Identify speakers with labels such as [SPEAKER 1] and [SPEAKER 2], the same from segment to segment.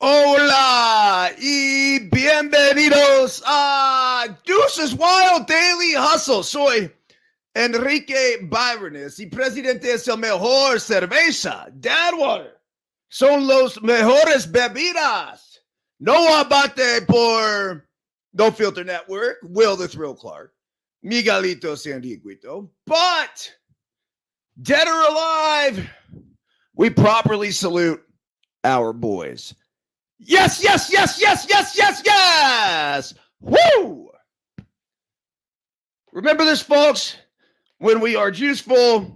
[SPEAKER 1] Hola y bienvenidos a Deuces Wild Daily Hustle. Soy Enrique Byrones y presidente es el mejor cerveza, Dadwater. Son los mejores bebidas. No abate por No Filter Network, Will the Thrill Clark, Miguelito Sandiguito. But dead or alive, we properly salute our boys. Yes, yes, yes, yes, yes, yes, yes. Woo! Remember this, folks. When we are juiceful,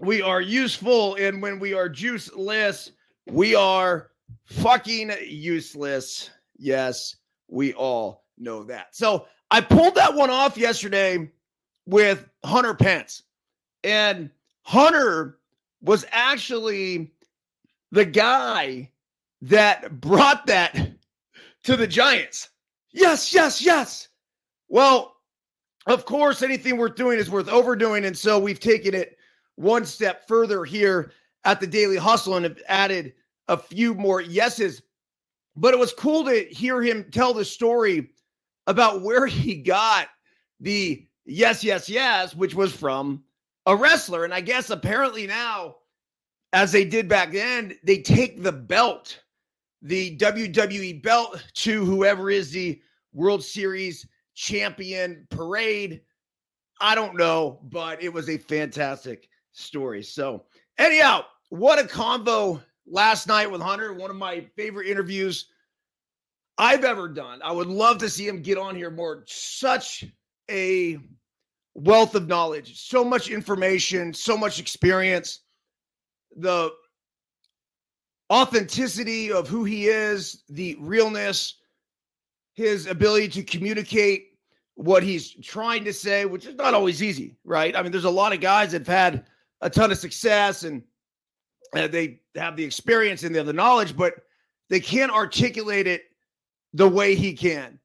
[SPEAKER 1] we are useful. And when we are juiceless, we are fucking useless. Yes, we all know that. So I pulled that one off yesterday with Hunter Pence. And Hunter was actually the guy that brought that to the Giants. Yes, yes, yes. Well, of course, anything worth doing is worth overdoing. And so we've taken it one step further here at the Daily Hustle and have added a few more yeses. But it was cool to hear him tell the story about where he got the yes, yes, yes, which was from a wrestler. And I guess apparently now, as they did back then, they take the belt the WWE belt to whoever is the World Series champion parade. I don't know, but it was a fantastic story. So, anyhow, what a convo last night with Hunter. One of my favorite interviews I've ever done. I would love to see him get on here more. Such a wealth of knowledge, so much information, so much experience. The authenticity of who he is, the realness, his ability to communicate what he's trying to say, which is not always easy, right? I mean, there's a lot of guys that have had a ton of success and uh, they have the experience and they have the knowledge, but they can't articulate it the way he can.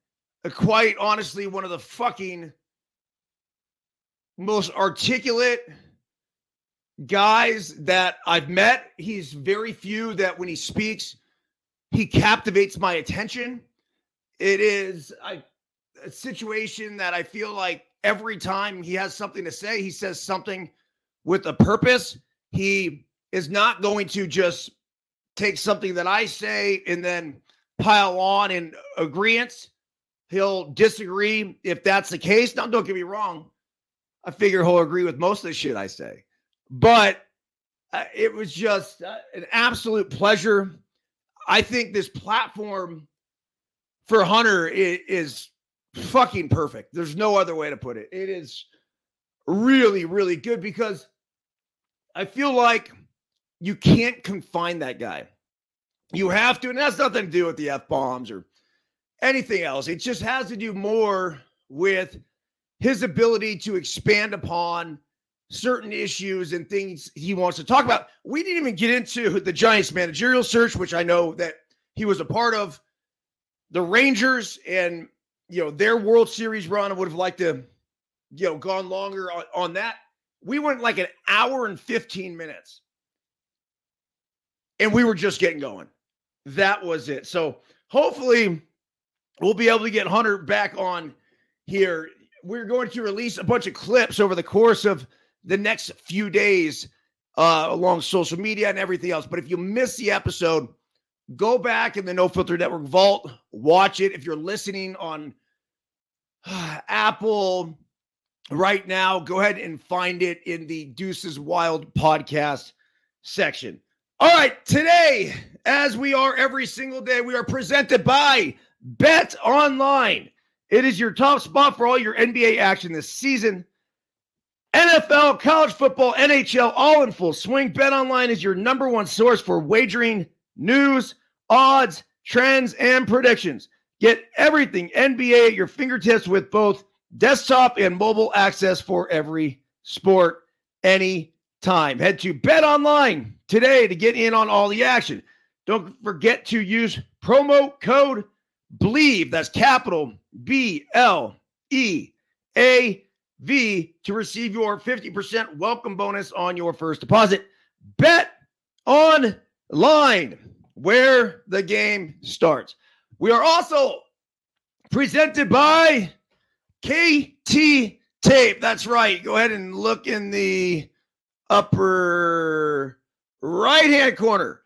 [SPEAKER 1] Uh, quite honestly, one of the fucking most articulate guys that I've met, he's very few that when he speaks, he captivates my attention. It is a, situation that I feel like every time he has something to say, he says something with a purpose. He is not going to just take something that I say and then pile on in agreement. He'll disagree if that's the case. Now, don't get me wrong. I figure he'll agree with most of the shit I say. But uh, it was just uh, an absolute pleasure. I think this platform for Hunter is, is fucking perfect. There's no other way to put it. It is really, really good because I feel like you can't confine that guy. You have to, and that's nothing to do with the F bombs or anything else. It just has to do more with his ability to expand upon certain issues and things he wants to talk about. We didn't even get into the Giants managerial search, which I know that he was a part of. The Rangers and you know their World Series run. I would have liked to, you know, gone longer on, on that. We went like an hour and 15 minutes. And we were just getting going. That was it. So hopefully we'll be able to get Hunter back on here. We're going to release a bunch of clips over the course of the next few days uh, along social media and everything else. But if you miss the episode, go back in the No Filter Network vault, watch it. If you're listening on uh, Apple right now, go ahead and find it in the Deuces Wild podcast section. All right, today, as we are every single day, we are presented by Bet Online. It is your top spot for all your NBA action this season. NFL, college football, NHL, all in full swing. Bet Online is your number one source for wagering, news, odds, trends, and predictions. Get everything NBA at your fingertips with both desktop and mobile access for every sport, anytime. Head to Bet Online today to get in on all the action. Don't forget to use promo code BLEAV. That's capital B L E A V to receive your 50% welcome bonus on your first deposit. Bet online. where the game starts. We are also presented by KT Tape. That's right. Go ahead and look in the upper right hand corner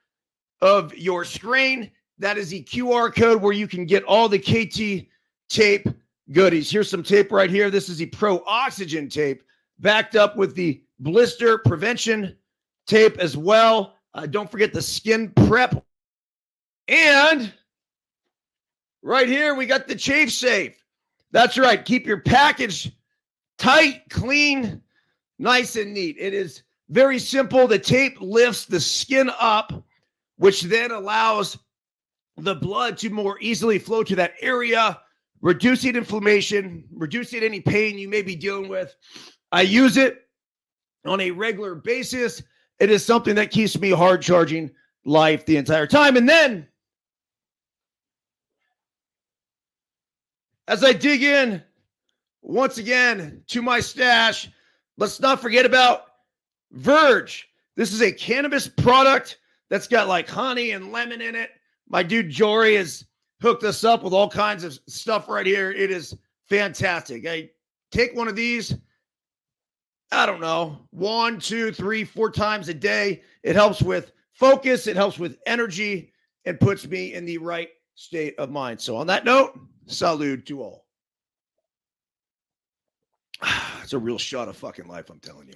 [SPEAKER 1] of your screen. That is the QR code where you can get all the KT Tape goodies. Here's some tape right here. This is the Pro Oxygen tape, backed up with the blister prevention tape as well. Uh, don't forget the skin prep. And right here, we got the chafe safe. That's right. Keep your package tight, clean, nice, and neat. It is very simple. The tape lifts the skin up, which then allows the blood to more easily flow to that area, reducing inflammation, reducing any pain you may be dealing with. I use it on a regular basis. It is something that keeps me hard charging life the entire time. And then as I dig in once again to my stash, let's not forget about Verge. This is a cannabis product that's got like honey and lemon in it. My dude Jory has hooked us up with all kinds of stuff right here. It is fantastic. I take one of these I don't know, one, two, three, four times a day. It helps with focus, it helps with energy, and puts me in the right state of mind. So, on that note, salute to all. It's a real shot of fucking life, I'm telling you.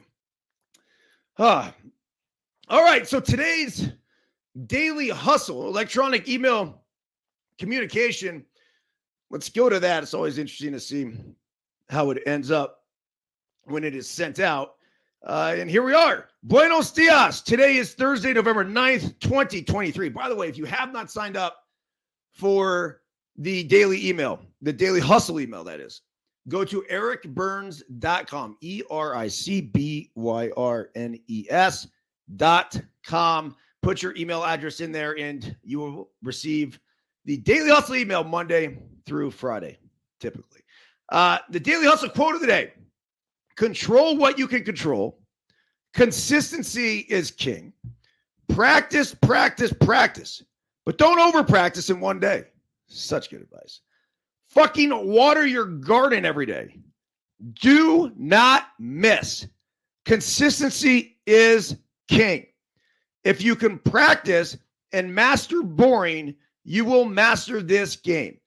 [SPEAKER 1] Ah. All right. So, today's daily hustle, electronic email communication. Let's go to that. It's always interesting to see how it ends up when it is sent out. Uh, and here we are. Buenos dias. Today is Thursday, November 9th, 2023. By the way, if you have not signed up for the daily email, the daily hustle email, that is, go to ericbyrnes.com, E R I C B Y R N E S.com. Put your email address in there and you will receive the daily hustle email Monday through Friday, typically. Uh, the daily hustle quote of the day Control what you can control. Consistency is king. Practice, practice, practice. But don't over practice in one day. Such good advice. Fucking water your garden every day. Do not miss. Consistency is king. If you can practice and master boring, you will master this game.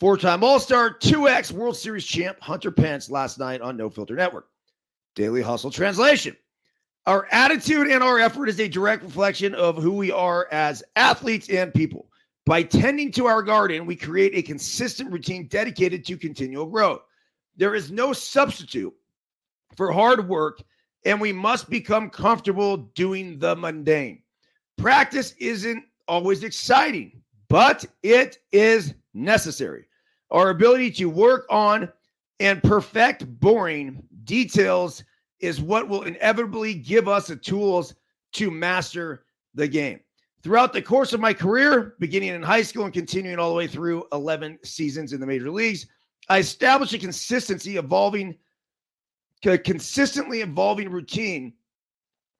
[SPEAKER 1] Four time All Star, 2X World Series champ Hunter Pence last night on No Filter Network. Daily Hustle Translation. Our attitude and our effort is a direct reflection of who we are as athletes and people. By tending to our garden, we create a consistent routine dedicated to continual growth. There is no substitute for hard work, and we must become comfortable doing the mundane. Practice isn't always exciting, but it is necessary. Our ability to work on and perfect boring details is what will inevitably give us the tools to master the game. Throughout the course of my career, beginning in high school and continuing all the way through 11 seasons in the major leagues, I established a consistency evolving a consistently evolving routine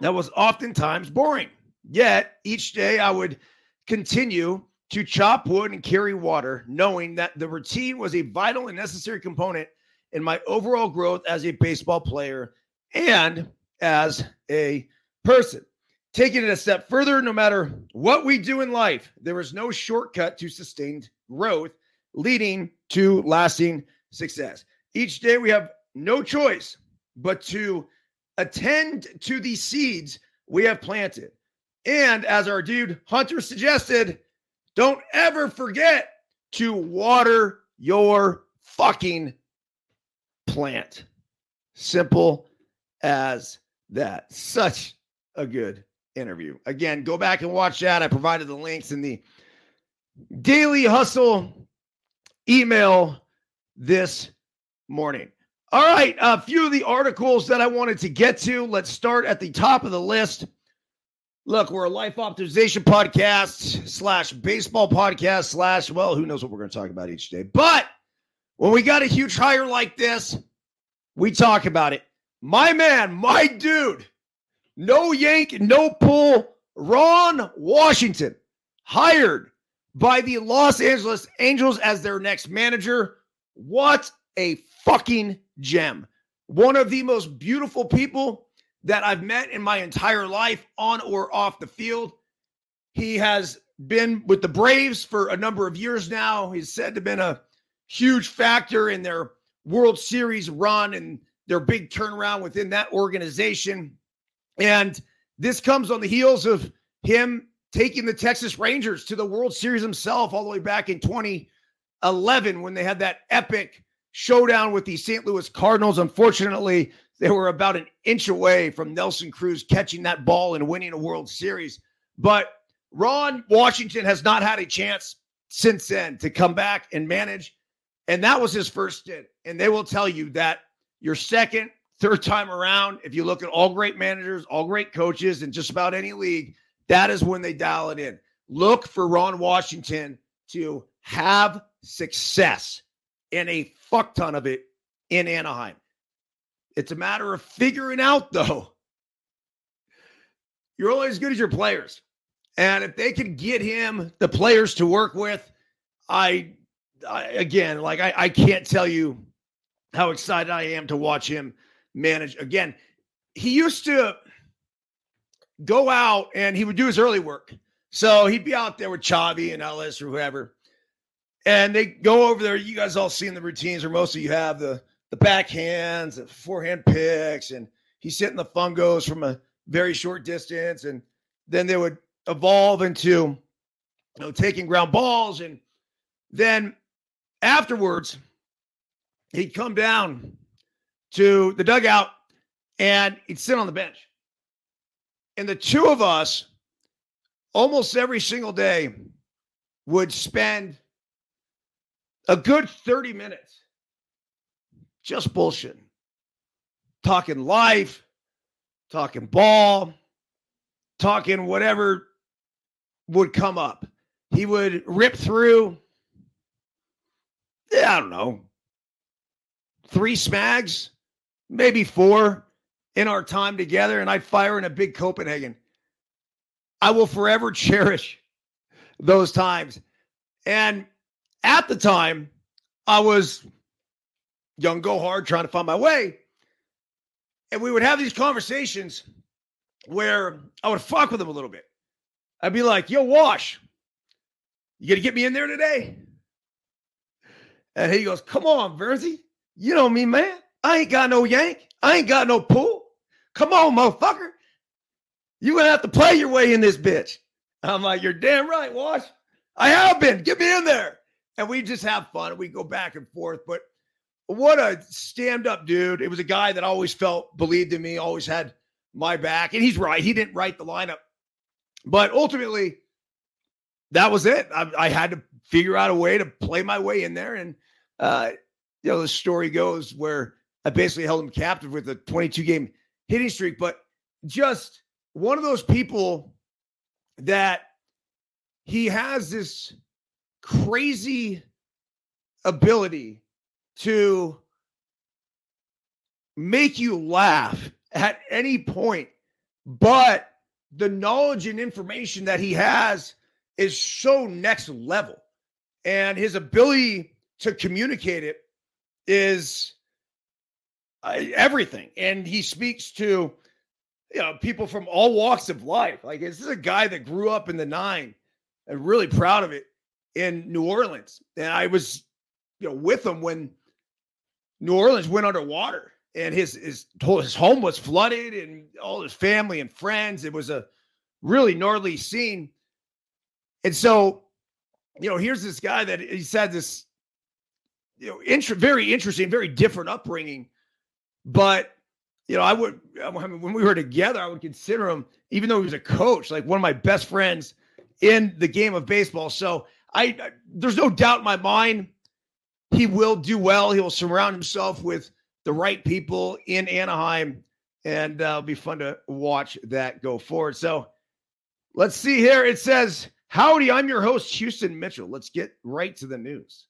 [SPEAKER 1] that was oftentimes boring. Yet each day I would continue to chop wood and carry water, knowing that the routine was a vital and necessary component in my overall growth as a baseball player and as a person. Taking it a step further, no matter what we do in life, there is no shortcut to sustained growth leading to lasting success. Each day we have no choice but to attend to the seeds we have planted. And as our dude Hunter suggested, don't ever forget to water your fucking plant. Simple as that. Such a good interview. Again, go back and watch that. I provided the links in the Daily Hustle email this morning. All right, a few of the articles that I wanted to get to. Let's start at the top of the list. Look, we're a life optimization podcast slash baseball podcast slash, well, who knows what we're going to talk about each day. But when we got a huge hire like this, we talk about it. My man, my dude, no yank, no pull, Ron Washington hired by the Los Angeles Angels as their next manager. What a fucking gem. One of the most beautiful people that I've met in my entire life, on or off the field. He has been with the Braves for a number of years now. He's said to have been a huge factor in their World Series run and their big turnaround within that organization. And this comes on the heels of him taking the Texas Rangers to the World Series himself all the way back in 2011 when they had that epic showdown with the St. Louis Cardinals. Unfortunately, they were about an inch away from Nelson Cruz catching that ball and winning a World Series. But Ron Washington has not had a chance since then to come back and manage. And that was his first stint. And they will tell you that your second, third time around, if you look at all great managers, all great coaches in just about any league, that is when they dial it in. Look for Ron Washington to have success and a fuck ton of it in Anaheim. It's a matter of figuring out, though. You're only as good as your players. And if they can get him the players to work with, I, I again, like I, I can't tell you how excited I am to watch him manage. Again, he used to go out and he would do his early work. So he'd be out there with Chavi and Ellis or whoever. And they go over there. You guys all seen the routines, or most of you have the the backhands, the forehand picks, and he's hitting the fungos from a very short distance. And then they would evolve into you know taking ground balls. And then afterwards, he'd come down to the dugout and he'd sit on the bench. And the two of us, almost every single day, would spend a good 30 minutes just bullshit. talking life, talking ball, talking whatever would come up. He would rip through, yeah, I don't know, three smags, maybe four in our time together, and I'd fire in a big Copenhagen. I will forever cherish those times. And at the time, I was young, go hard, trying to find my way. And we would have these conversations where I would fuck with him a little bit. I'd be like, yo, Wash, you gonna get me in there today? And he goes, Come on, Verzi. You know me, man. I ain't got no yank. I ain't got no pool. Come on, motherfucker. You gonna have to play your way in this bitch. I'm like, You're damn right, Wash. I have been. Get me in there. And we just have fun. We go back and forth. But what a stand up dude. It was a guy that always felt believed in me, always had my back. And he's right. He didn't write the lineup. But ultimately, that was it. I, I had to figure out a way to play my way in there. And, uh, you know, the story goes where I basically held him captive with a 22 game hitting streak, but just one of those people that he has this crazy ability to make you laugh at any point, but the knowledge and information that he has is so next level. And his ability to communicate it is uh, everything. And he speaks to you know people from all walks of life. Like this is a guy that grew up in the nine and really proud of it in New Orleans. And I was you know with him when New Orleans went underwater and his his his home was flooded and all his family and friends. It was a really gnarly scene. And so, you know, here's this guy that he's had this, you know, int- very interesting, very different upbringing. But, you know, I would, I mean, when we were together, I would consider him, even though he was a coach, like one of my best friends in the game of baseball. So I, I there's no doubt in my mind he will do well. He will surround himself with the right people in Anaheim, and uh, it'll be fun to watch that go forward. So let's see here. It says, Howdy, I'm your host, Houston Mitchell. Let's get right to the news.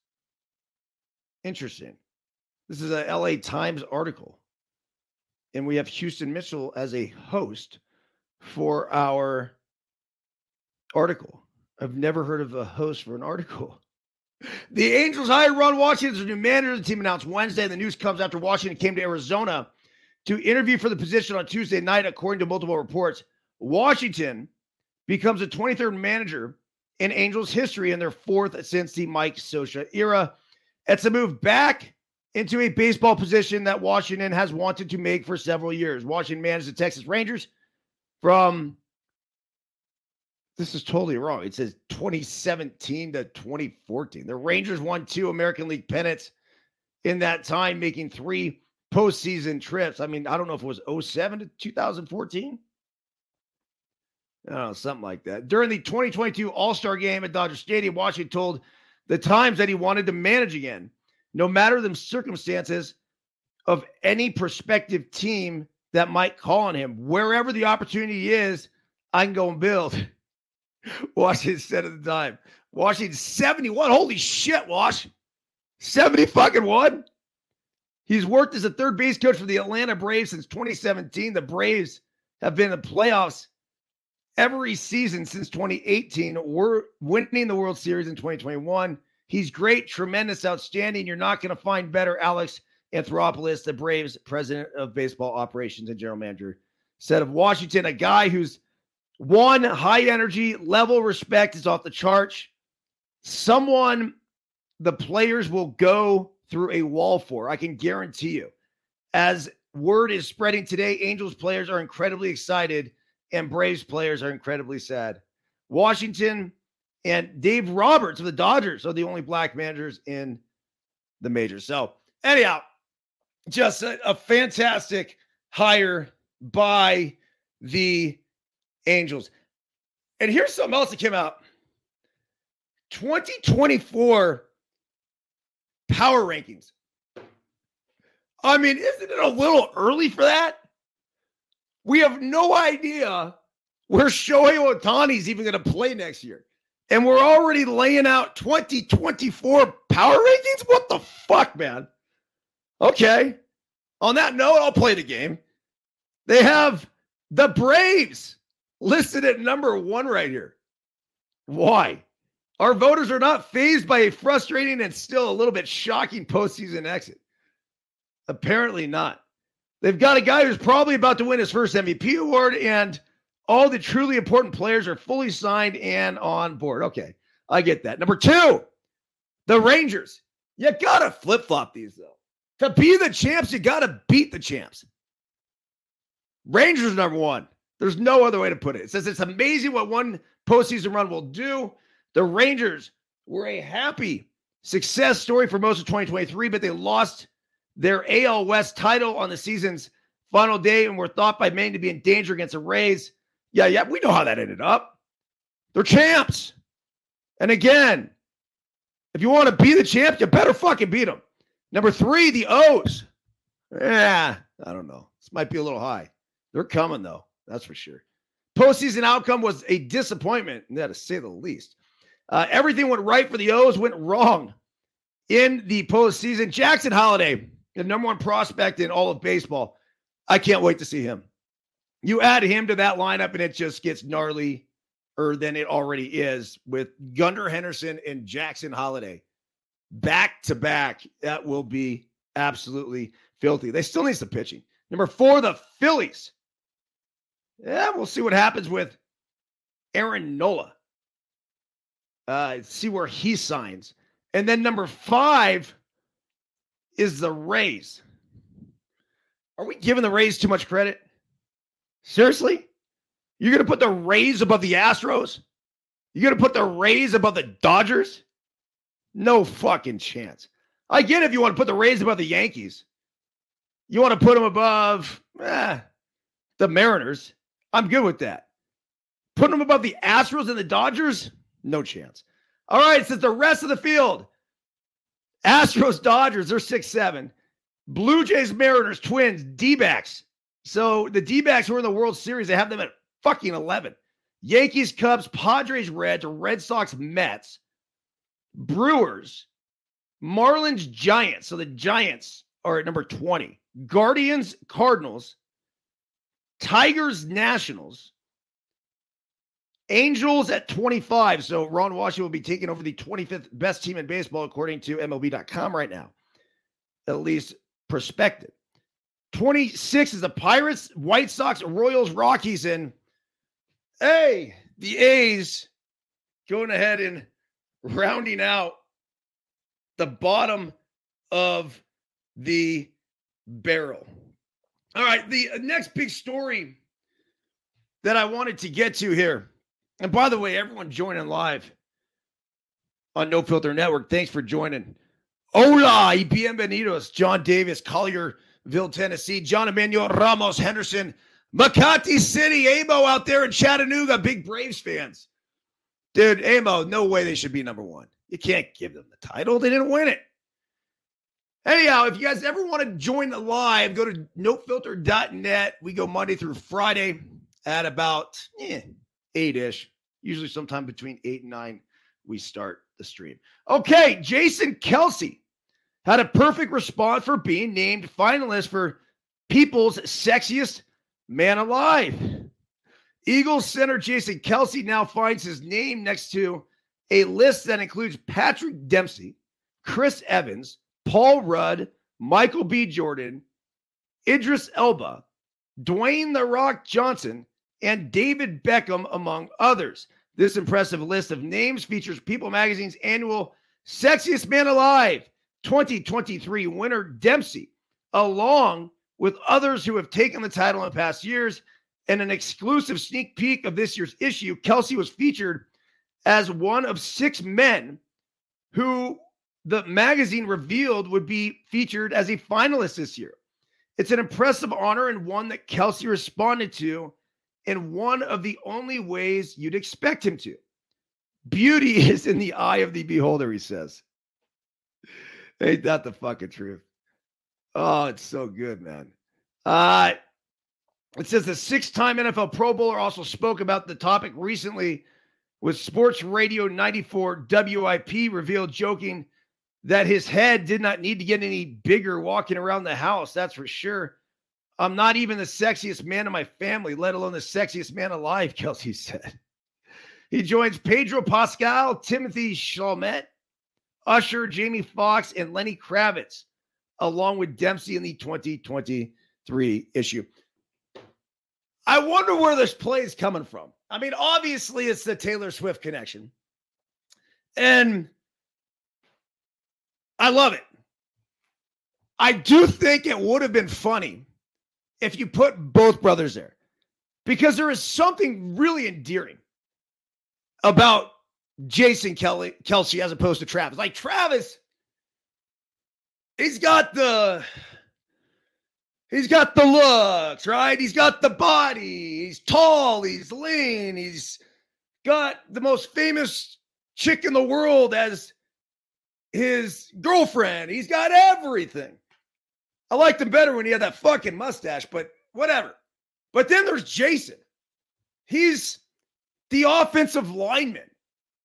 [SPEAKER 1] Interesting. This is a LA Times article. And we have Houston Mitchell as a host for our article. I've never heard of a host for an article. The Angels hired Ron Washington as new manager. The team announced Wednesday. The news comes after Washington came to Arizona to interview for the position on Tuesday night, according to multiple reports. Washington becomes the 23rd manager in Angels history and their fourth since the Mike Scioscia era. It's a move back into a baseball position that Washington has wanted to make for several years. Washington managed the Texas Rangers from this is totally wrong. It says 2017 to 2014. The Rangers won two American League pennants in that time, making three postseason trips. I mean, I don't know if it was 07 to 2014. I don't know, something like that. During the 2022 All Star game at Dodger Stadium, Washington told the Times that he wanted to manage again, no matter the circumstances of any prospective team that might call on him. Wherever the opportunity is, I can go and build. Washington said at the time. Washington 71. Holy shit, Wash. 70 fucking one. He's worked as a third base coach for the Atlanta Braves since 2017. The Braves have been in the playoffs every season since 2018. We're winning the World Series in 2021. He's great, tremendous, outstanding. You're not going to find better. Alex Anthopoulos, the Braves president of baseball operations and general manager, said of Washington, a guy who's one, high energy, level respect is off the charts. Someone the players will go through a wall for. I can guarantee you. As word is spreading today, Angels players are incredibly excited and Braves players are incredibly sad. Washington and Dave Roberts of the Dodgers are the only black managers in the majors. So, anyhow, just a, a fantastic hire by the Angels. And here's something else that came out 2024 power rankings. I mean, isn't it a little early for that? We have no idea where Shohei Ohtani is even going to play next year. And we're already laying out 2024 power rankings? What the fuck, man? Okay. On that note, I'll play the game. They have the Braves listed at number one right here. Why? Our voters are not phased by a frustrating and still a little bit shocking postseason exit. Apparently not. They've got a guy who's probably about to win his first MVP award, and all the truly important players are fully signed and on board. Okay, I get that. Number two, the Rangers. You got to flip flop these, though. To be the champs, you got to beat the champs. Rangers number one. There's no other way to put it. It says it's amazing what one postseason run will do. The Rangers were a happy success story for most of 2023, but they lost their AL West title on the season's final day and were thought by many to be in danger against the Rays. Yeah, yeah, we know how that ended up. They're champs. And again, if you want to be the champ, you better fucking beat them. Number three, the O's. Yeah, I don't know. This might be a little high. They're coming though. That's for sure. Postseason outcome was a disappointment, to say the least. Uh, everything went right for the O's, went wrong in the postseason. Jackson Holliday, the number one prospect in all of baseball. I can't wait to see him. You add him to that lineup, and it just gets gnarly than it already is with Gunnar Henderson and Jackson Holliday back to back. That will be absolutely filthy. They still need some pitching. Number four, the Phillies. Yeah, we'll see what happens with Aaron Nola. Uh, see where he signs. And then number five is the Rays. Are we giving the Rays too much credit? Seriously? You're going to put the Rays above the Astros? You're going to put the Rays above the Dodgers? No fucking chance. I get if you want to put the Rays above the Yankees. You want to put them above eh, the Mariners. I'm good with that. Putting them above the Astros and the Dodgers? No chance. All right, since the rest of the field, Astros, Dodgers, they're six seven. Blue Jays, Mariners, Twins, D backs. So the D backs were in the World Series. They have them at fucking 11. Yankees, Cubs, Padres, Reds, Red Sox, Mets, Brewers, Marlins, Giants. So the Giants are at number 20. Guardians, Cardinals, Tigers, Nationals, Angels at 25. So Ron Washington will be taking over the 25th best team in baseball, according to MLB.com right now, at least perspective. 26 is the Pirates, White Sox, Royals, Rockies, and hey, the A's going ahead and rounding out the bottom of the barrel. All right, the next big story that I wanted to get to here. And by the way, everyone joining live on No Filter Network, thanks for joining. Hola y bienvenidos. John Davis, Collierville, Tennessee. John Emmanuel Ramos, Henderson, Makati City, Amo out there in Chattanooga, big Braves fans. Dude, Amo, no way they should be number one. You can't give them the title. They didn't win it. Anyhow, if you guys ever want to join the live, go to nofilter.net. We go Monday through Friday at about eh, eight ish, usually sometime between eight and nine. We start the stream. Okay, Jason Kelce had a perfect response for being named finalist for People's Sexiest Man Alive. Eagles center Jason Kelce now finds his name next to a list that includes Patrick Dempsey, Chris Evans, Paul Rudd, Michael B. Jordan, Idris Elba, Dwayne The Rock Johnson, and David Beckham, among others. This impressive list of names features People Magazine's annual Sexiest Man Alive 2023 winner Dempsey, along with others who have taken the title in past years. And an exclusive sneak peek of this year's issue, Kelce was featured as one of six men who the magazine revealed would be featured as a finalist this year. It's an impressive honor and one that Kelce responded to in one of the only ways you'd expect him to. Beauty is in the eye of the beholder, he says. Ain't that the fucking truth? Oh, it's so good, man. Uh, it says the six time NFL Pro Bowler also spoke about the topic recently with Sports Radio 94 WIP, revealed joking that his head did not need to get any bigger walking around the house. That's for sure. I'm not even the sexiest man in my family, let alone the sexiest man alive, Kelce said. He joins Pedro Pascal, Timothée Chalamet, Usher, Jamie Foxx, and Lenny Kravitz, along with Dempsey in the 2023 issue. I wonder where this play is coming from. I mean, obviously, it's the Taylor Swift connection. And I love it. I do think it would have been funny if you put both brothers there because there is something really endearing about Jason Kelly, Kelce as opposed to Travis. Like Travis, he's got the he's got the looks, right? He's got the body. He's tall, he's lean, he's got the most famous chick in the world as his girlfriend. He's got everything. I liked him better when he had that fucking mustache, but whatever. But then there's Jason. He's the offensive lineman.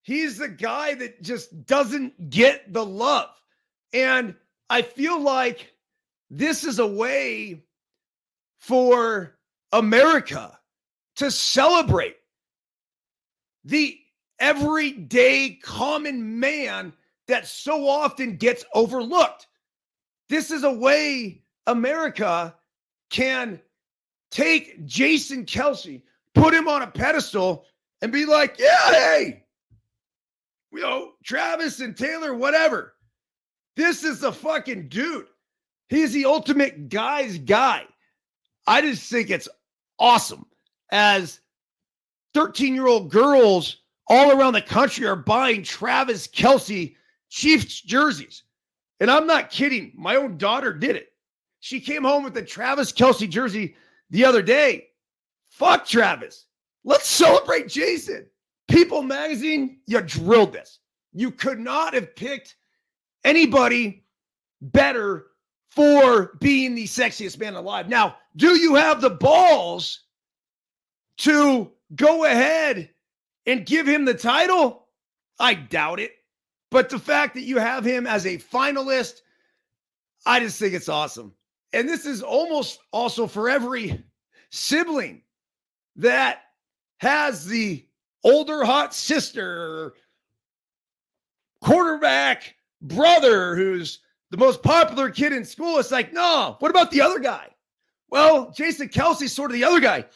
[SPEAKER 1] He's the guy that just doesn't get the love. And I feel like this is a way for America to celebrate the everyday common man that so often gets overlooked. This is a way America can take Jason Kelce, put him on a pedestal, and be like, yeah, hey, you know, Travis and Taylor, whatever. This is the fucking dude. He's the ultimate guy's guy. I just think it's awesome as 13 year old girls all around the country are buying Travis Kelce Chiefs jerseys. And I'm not kidding. My own daughter did it. She came home with a Travis Kelce jersey the other day. Fuck Travis. Let's celebrate Jason. People magazine, you drilled this. You could not have picked anybody better for being the sexiest man alive. Now, do you have the balls to go ahead and give him the title? I doubt it. But the fact that you have him as a finalist, I just think it's awesome. And this is almost also for every sibling that has the older hot sister, quarterback brother who's the most popular kid in school. It's like, no, what about the other guy? Well, Jason Kelce's sort of the other guy.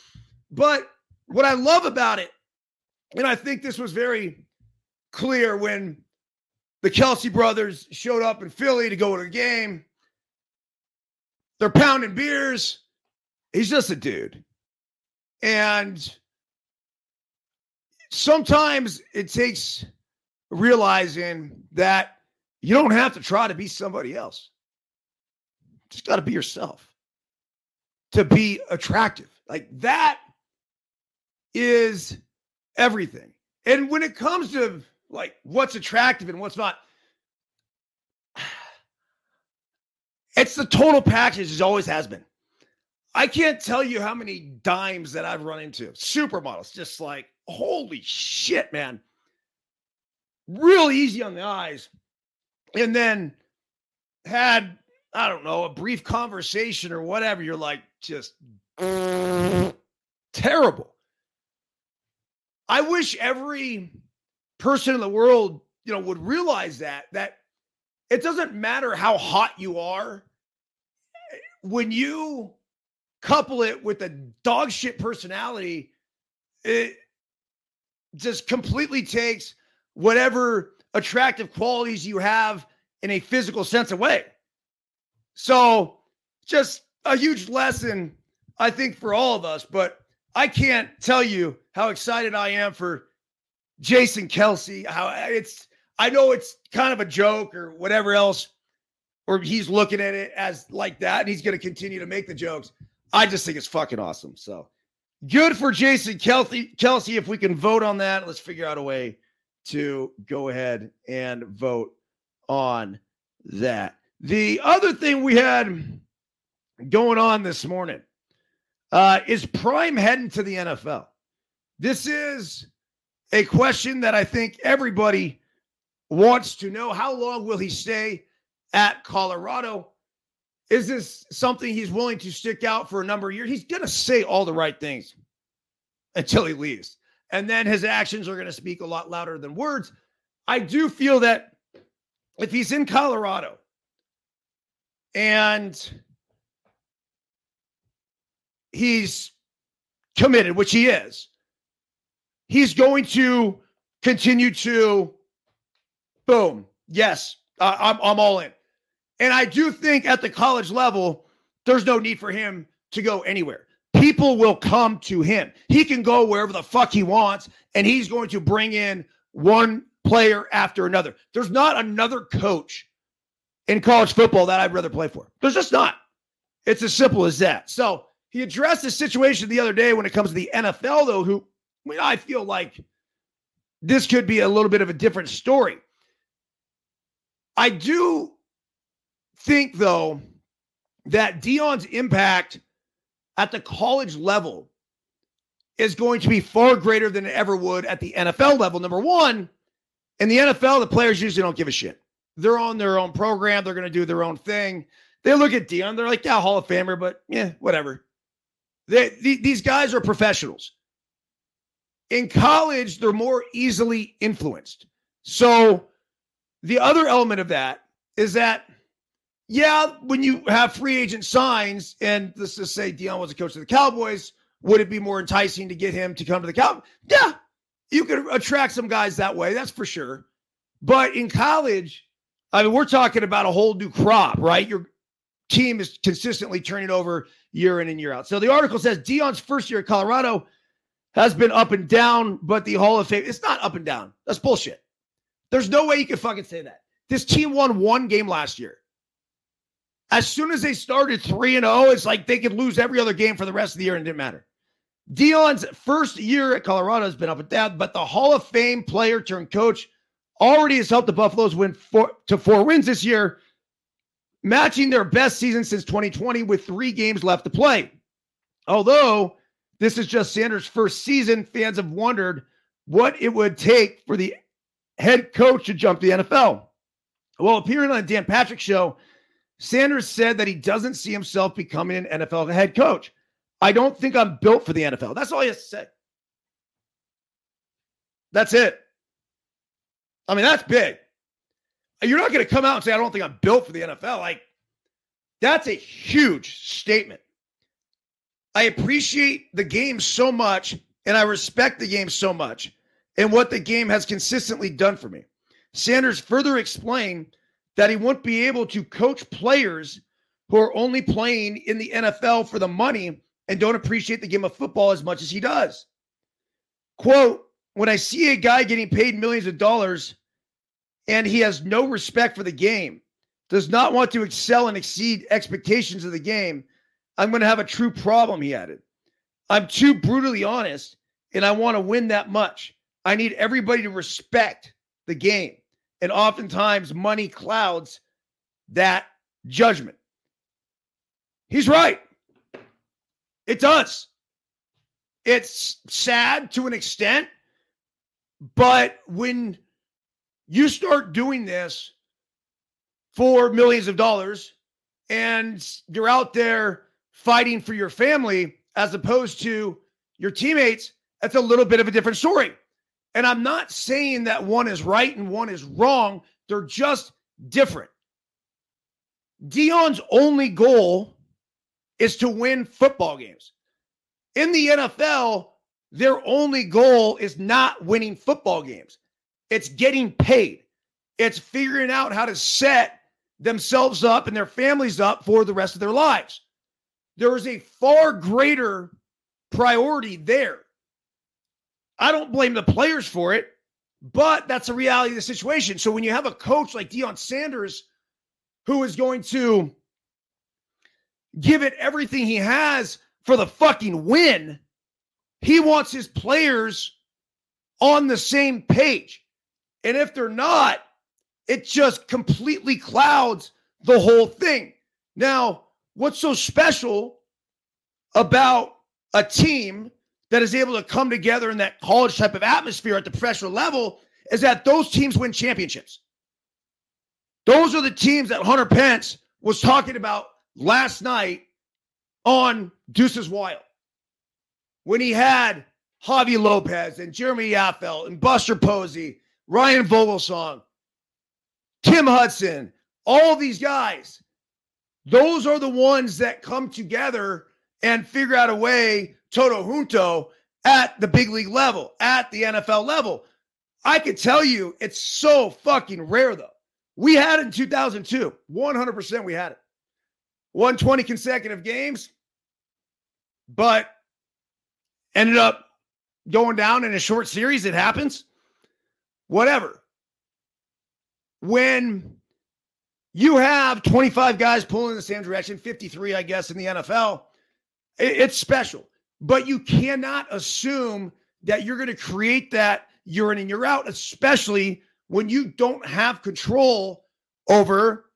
[SPEAKER 1] But what I love about it, and I think this was very clear when the Kelce brothers showed up in Philly to go to a game. They're pounding beers. He's just a dude. And sometimes it takes realizing that you don't have to try to be somebody else. Just got to be yourself to be attractive. Like that is everything. And when it comes to like what's attractive and what's not, it's the total package, as always has been. I can't tell you how many dimes that I've run into. Supermodels, just like, holy shit, man. Real easy on the eyes. And then had, I don't know, a brief conversation or whatever. You're like, just terrible. I wish every person in the world, you know, would realize that that it doesn't matter how hot you are when you couple it with a dog shit personality, it just completely takes whatever attractive qualities you have in a physical sense away. So, just a huge lesson, I think, for all of us. But I can't tell you how excited I am for Jason Kelce. How it's, I know it's kind of a joke or whatever else, or he's looking at it as like that, and he's going to continue to make the jokes. I just think it's fucking awesome. So good for Jason Kelce. Kelce, if we can vote on that, let's figure out a way to go ahead and vote on that. The other thing we had going on this morning uh, is Prime heading to the NFL? This is a question that I think everybody wants to know. How long will he stay at Colorado? Is this something he's willing to stick out for a number of years? He's going to say all the right things until he leaves. And then his actions are going to speak a lot louder than words. I do feel that if he's in Colorado and he's committed, which he is, he's going to continue to boom. Yes, I'm, I'm all in. And I do think at the college level, there's no need for him to go anywhere. People will come to him. He can go wherever the fuck he wants, and he's going to bring in one player after another. There's not another coach in college football that I'd rather play for. There's just not. It's as simple as that. So he addressed the situation the other day when it comes to the NFL, though, who I, mean, I feel like this could be a little bit of a different story. I do think, though, that Deion's impact at the college level is going to be far greater than it ever would at the NFL level. Number one, in the NFL, the players usually don't give a shit. They're on their own program. They're going to do their own thing. They look at Deion, They're like, yeah, Hall of Famer, but yeah, whatever. They, these guys are professionals. In college, they're more easily influenced. So the other element of that is that yeah, when you have free agent signs, and let's just say Deion was a coach of the Cowboys, would it be more enticing to get him to come to the Cowboys? Yeah, you could attract some guys that way, that's for sure. But in college, I mean, we're talking about a whole new crop, right? Your team is consistently turning over year in and year out. So the article says Deion's first year at Colorado has been up and down, but the Hall of Fame, it's not up and down. That's bullshit. There's no way you can fucking say that. This team won one game last year. As soon as they started 3 and 0, it's like they could lose every other game for the rest of the year and it didn't matter. Deion's first year at Colorado has been up and down, but the Hall of Fame player turned coach already has helped the Buffaloes win four, to four wins this year, matching their best season since 2020 with three games left to play. Although this is just Sanders' first season, fans have wondered what it would take for the head coach to jump the NFL. Well, appearing on the Dan Patrick show, Sanders said that he doesn't see himself becoming an NFL head coach. I don't think I'm built for the NFL. That's all he has to say. That's it. I mean, that's big. You're not going to come out and say, I don't think I'm built for the NFL. Like, that's a huge statement. I appreciate the game so much and I respect the game so much and what the game has consistently done for me. Sanders further explained that he won't be able to coach players who are only playing in the NFL for the money and don't appreciate the game of football as much as he does. Quote, when I see a guy getting paid millions of dollars and he has no respect for the game, does not want to excel and exceed expectations of the game, I'm going to have a true problem, he added. I'm too brutally honest and I want to win that much. I need everybody to respect the game. And oftentimes, money clouds that judgment. He's right. It does. It's sad to an extent, but when you start doing this for millions of dollars and you're out there fighting for your family as opposed to your teammates, that's a little bit of a different story. And I'm not saying that one is right and one is wrong, they're just different. Deion's only goal is to win football games. In the NFL, their only goal is not winning football games. It's getting paid. It's figuring out how to set themselves up and their families up for the rest of their lives. There is a far greater priority there. I don't blame the players for it, but that's a reality of the situation. So when you have a coach like Deion Sanders who is going to give it everything he has for the fucking win, he wants his players on the same page. And if they're not, it just completely clouds the whole thing. Now, what's so special about a team that is able to come together in that college type of atmosphere at the professional level is that those teams win championships. Those are the teams that Hunter Pence was talking about last night on Deuces Wild when he had Javi Lopez and Jeremy Affeldt and Buster Posey, Ryan Vogelsong, Tim Hudson, all these guys. Those are the ones that come together and figure out a way Toto Junto at the big league level, at the NFL level. I can tell you it's so fucking rare though. We had it in 2002. 100% we had it. 120 consecutive games, but ended up going down in a short series. It happens. Whatever. When you have 25 guys pulling in the same direction, 53, I guess, in the NFL, it's special. But you cannot assume that you're going to create that year in and year out, especially when you don't have control over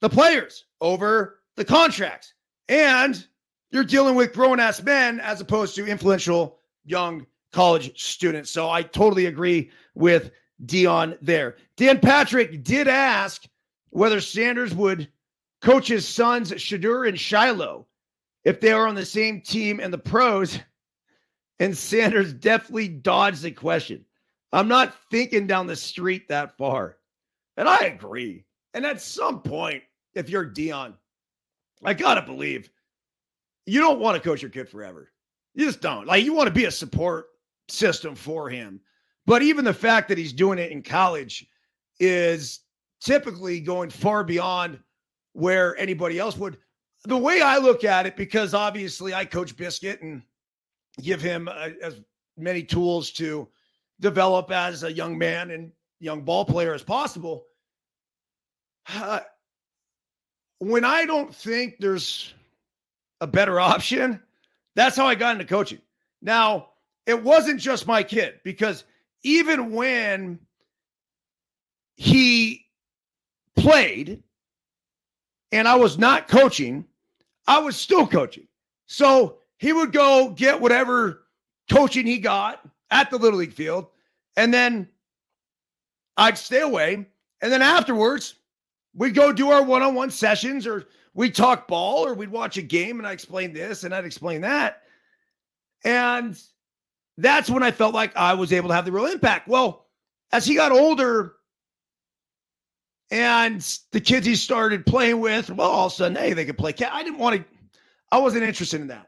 [SPEAKER 1] the players, over the contracts. And you're dealing with grown ass men as opposed to influential young college students. So I totally agree with Deion there. Dan Patrick did ask whether Sanders would coach his sons, Shedeur and Shiloh if they are on the same team in the pros. And Sanders definitely dodged the question. I'm not thinking down the street that far. And I agree. And at some point, if you're Deion, I got to believe you don't want to coach your kid forever. You just don't. Like, you want to be a support system for him. But even the fact that he's doing it in college is typically going far beyond where anybody else would the way I look at it, because obviously I coach Biscuit and give him uh, as many tools to develop as a young man and young ball player as possible. Uh, when I don't think there's a better option, that's how I got into coaching. Now, it wasn't just my kid because even when he played and I was not coaching, I was still coaching. So he would go get whatever coaching he got at the Little League field. And then I'd stay away. And then afterwards, we'd go do our one on one sessions or we'd talk ball or we'd watch a game and I'd explain this and I'd explain that. And that's when I felt like I was able to have the real impact. Well, as he got older and the kids he started playing with, well, all of a sudden, hey, they could play. I didn't want to, I wasn't interested in that.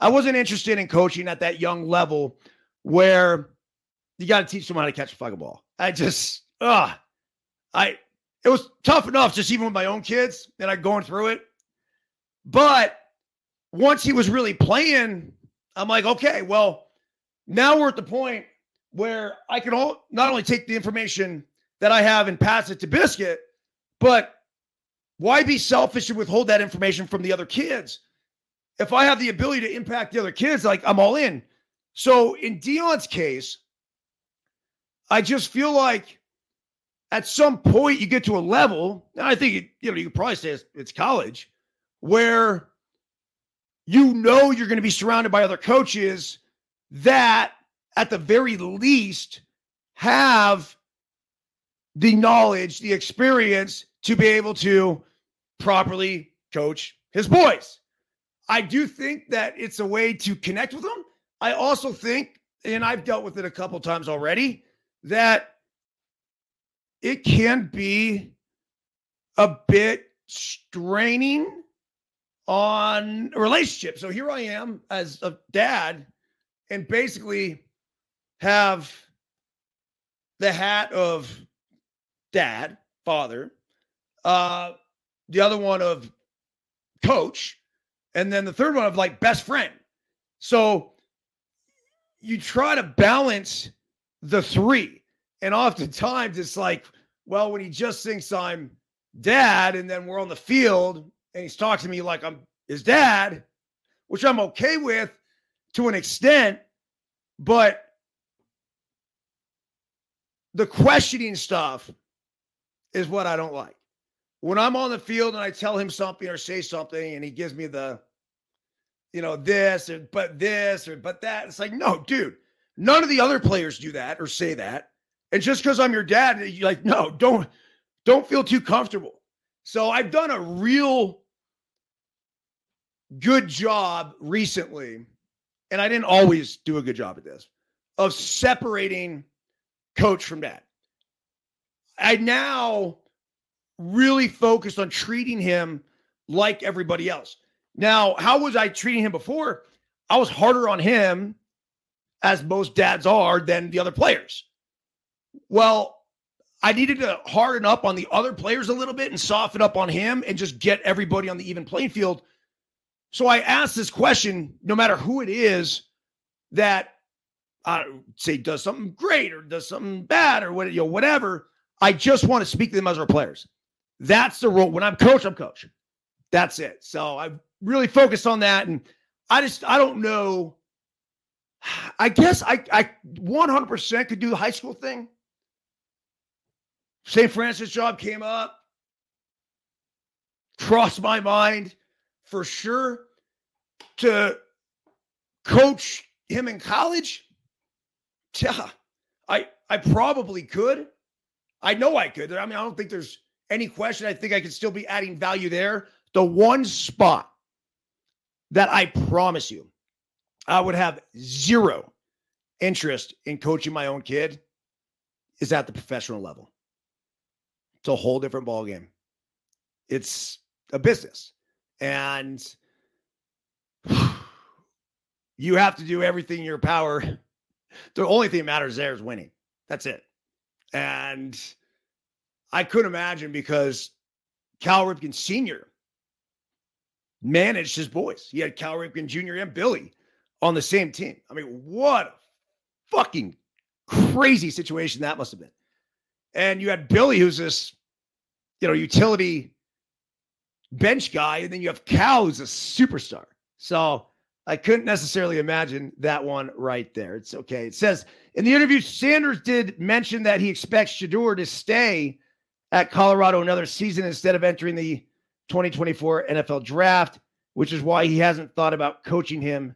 [SPEAKER 1] I wasn't interested in coaching at that young level where you got to teach them how to catch a fucking ball. I just, ah, I, it was tough enough just even with my own kids and I going through it. But once he was really playing, I'm like, okay, well, now we're at the point where I can all, not only take the information that I have and pass it to Biscuit, but why be selfish and withhold that information from the other kids? If I have the ability to impact the other kids, like I'm all in. So in Deion's case, I just feel like at some point you get to a level, and I think it, you know you could probably say it's, it's college, where you know you're going to be surrounded by other coaches that, at the very least, have the knowledge, the experience to be able to properly coach his boys. I do think that it's a way to connect with them. I also think, and I've dealt with it a couple times already, that it can be a bit straining on a relationship. So here I am as a dad and basically have the hat of dad, father, uh, the other one of coach, and then the third one of like best friend. So you try to balance the three. And oftentimes it's like, well, when he just thinks I'm dad and then we're on the field and he's talking to me like I'm his dad, which I'm okay with to an extent, but the questioning stuff is what I don't like. When I'm on the field and I tell him something or say something and he gives me the, you know, this or but this or but that, it's like, no, dude, none of the other players do that or say that. And just because I'm your dad, eh, you're like, no, don't don't feel too comfortable. So I've done a real good job recently, and I didn't always do a good job at this, of separating coach from dad. I now really focused on treating him like everybody else. Now, how was I treating him before? I was harder on him, as most dads are, than the other players. Well, I needed to harden up on the other players a little bit and soften up on him and just get everybody on the even playing field. So I asked this question no matter who it is that I say does something great or does something bad or what, you know, whatever. I just want to speak to them as our players. That's the role. When I'm coach, I'm coach. That's it. So I really focused on that. And I just, I don't know. I guess I, I 100% could do the high school thing. St. Francis job came up, crossed my mind for sure to coach him in college. Yeah, I I probably could. I know I could. I mean, I don't think there's any question. I think I could still be adding value there. The one spot that I promise you, I would have zero interest in coaching my own kid is at the professional level. It's a whole different ballgame. It's a business. And you have to do everything in your power. The only thing that matters there is winning. That's it. And I couldn't imagine because Cal Ripken Sr. managed his boys. He had Cal Ripken Jr. and Billy on the same team. I mean, what a fucking crazy situation that must have been. And you had Billy, who's this, you know, utility bench guy, and then you have Cal, who's a superstar. So I couldn't necessarily imagine that one right there. It's okay. It says in the interview, Sanders did mention that he expects Shedeur to stay at Colorado another season instead of entering the 2024 NFL draft, which is why he hasn't thought about coaching him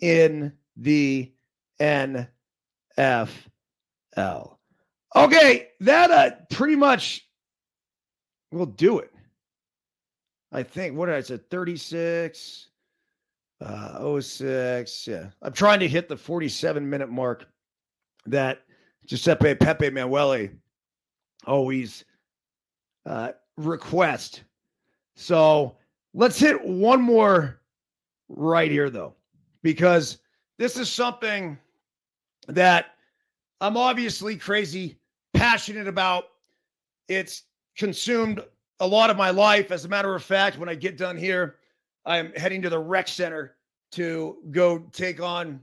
[SPEAKER 1] in the NFL. Okay, that uh, pretty much will do it. I think. What did I say? 36. Uh, 06. Yeah. I'm trying to hit the 47 minute mark that Giuseppe Pepe Manuele always uh, request. So let's hit one more right here, though, because this is something that I'm obviously crazy passionate about. It's consumed a lot of my life. As a matter of fact, when I get done here, I'm heading to the rec center to go take on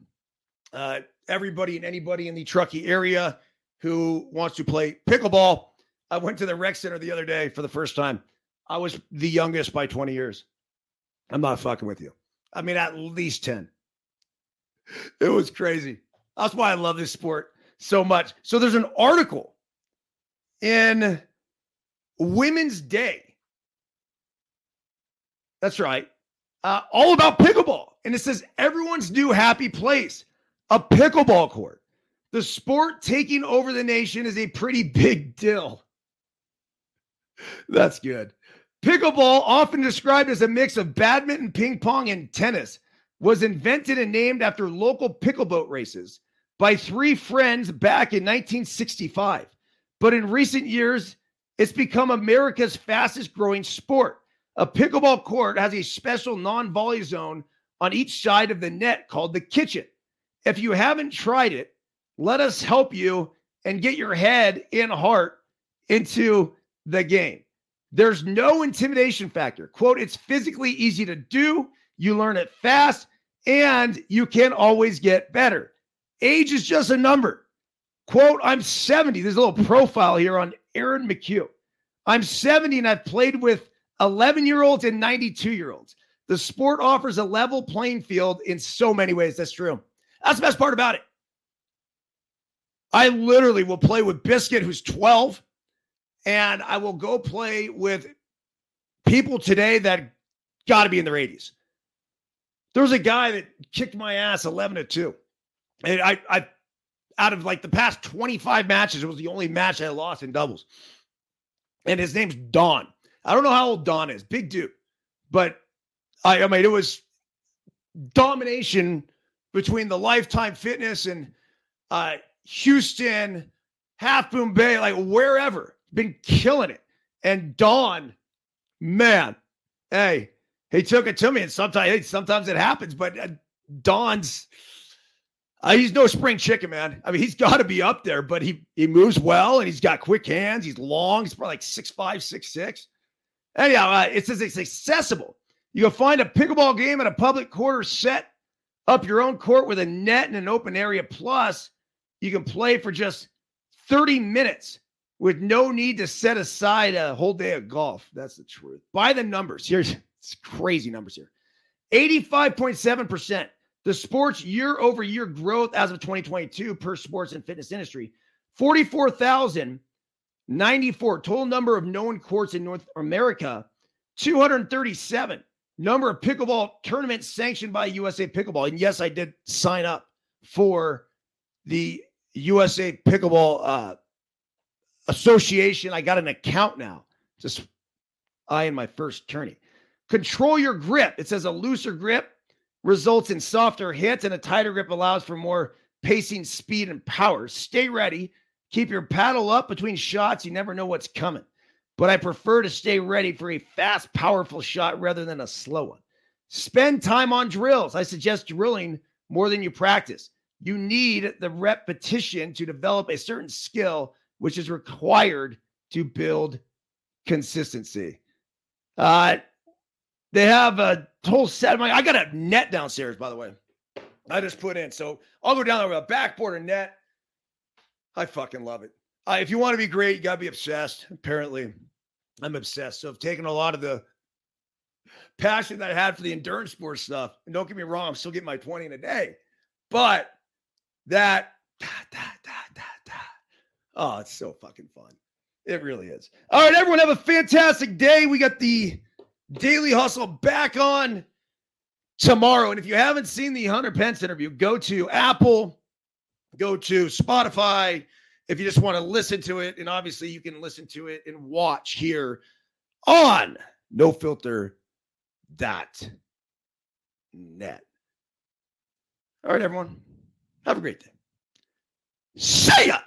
[SPEAKER 1] uh, everybody and anybody in the Truckee area who wants to play pickleball. I went to the rec center the other day for the first time. I was the youngest by 20 years. I'm not fucking with you. I mean, at least 10. It was crazy. That's why I love this sport so much. So there's an article in Women's Day. That's right. Uh, all about pickleball. And it says everyone's new happy place, a pickleball court. The sport taking over the nation is a pretty big deal. That's good. Pickleball, often described as a mix of badminton, ping pong, and tennis, was invented and named after local pickleboat races by three friends back in 1965. But in recent years, it's become America's fastest growing sport. A pickleball court has a special non volley zone on each side of the net called the kitchen. If you haven't tried it, let us help you and get your head and heart into the game. There's no intimidation factor. Quote, it's physically easy to do, you learn it fast, and you can always get better. Age is just a number. Quote, I'm 70. There's a little profile here on Aaron McHugh. I'm 70 and I've played with 11 year olds and 92 year olds. The sport offers a level playing field in so many ways. That's true. That's the best part about it. I literally will play with Biscuit, who's 12, and I will go play with people today that got to be in their 80s. There was a guy that kicked my ass 11 to 2. And I, I, out of like the past 25 matches, it was the only match I lost in doubles. And his name's Don. I don't know how old Don is, big dude. But I, I mean, it was domination between the Lifetime Fitness and uh, Houston, Half Moon Bay, like wherever, been killing it. And Don, man, hey, he took it to me, and sometimes sometimes it happens, but uh, Don's uh, he's no spring chicken, man. I mean, he's got to be up there, but he he moves well and he's got quick hands. He's long. He's probably like six five, six six. Anyhow, uh, it says it's accessible. You can find a pickleball game at a public quarter set up your own court with a net and an open area. Plus, you can play for just 30 minutes with no need to set aside a whole day of golf. That's the truth. By the numbers, here's it's crazy numbers here 85.7%. The sports year over year growth as of 2022 per sports and fitness industry 44,094 total number of known courts in North America, 237 number of pickleball tournaments sanctioned by USA Pickleball. And yes, I did sign up for the USA Pickleball uh, Association. I got an account now. Just I in my first tourney. Control your grip. It says a looser grip results in softer hits, and a tighter grip allows for more pacing, speed, and power. Stay ready. Keep your paddle up between shots. You never know what's coming. But I prefer to stay ready for a fast, powerful shot rather than a slow one. Spend time on drills. I suggest drilling more than you practice. You need the repetition to develop a certain skill, which is required to build consistency. Uh, they have a whole set. Of my. I got a net downstairs, by the way. I just put in. So I'll go down there with a backboard and net. I fucking love it. Uh, if you want to be great, you got to be obsessed. Apparently, I'm obsessed. So I've taken a lot of the passion that I had for the endurance sports stuff. And don't get me wrong, I'm still getting my 20 in a day. But that, da, da, da, oh, it's so fucking fun. It really is. All right, everyone, have a fantastic day. We got the Daily Hustle back on tomorrow. And if you haven't seen the Hunter Pence interview, go to Apple, go to Spotify if you just want to listen to it, and obviously you can listen to it and watch here on No Filter dot net. All right, everyone. Have a great day. See ya.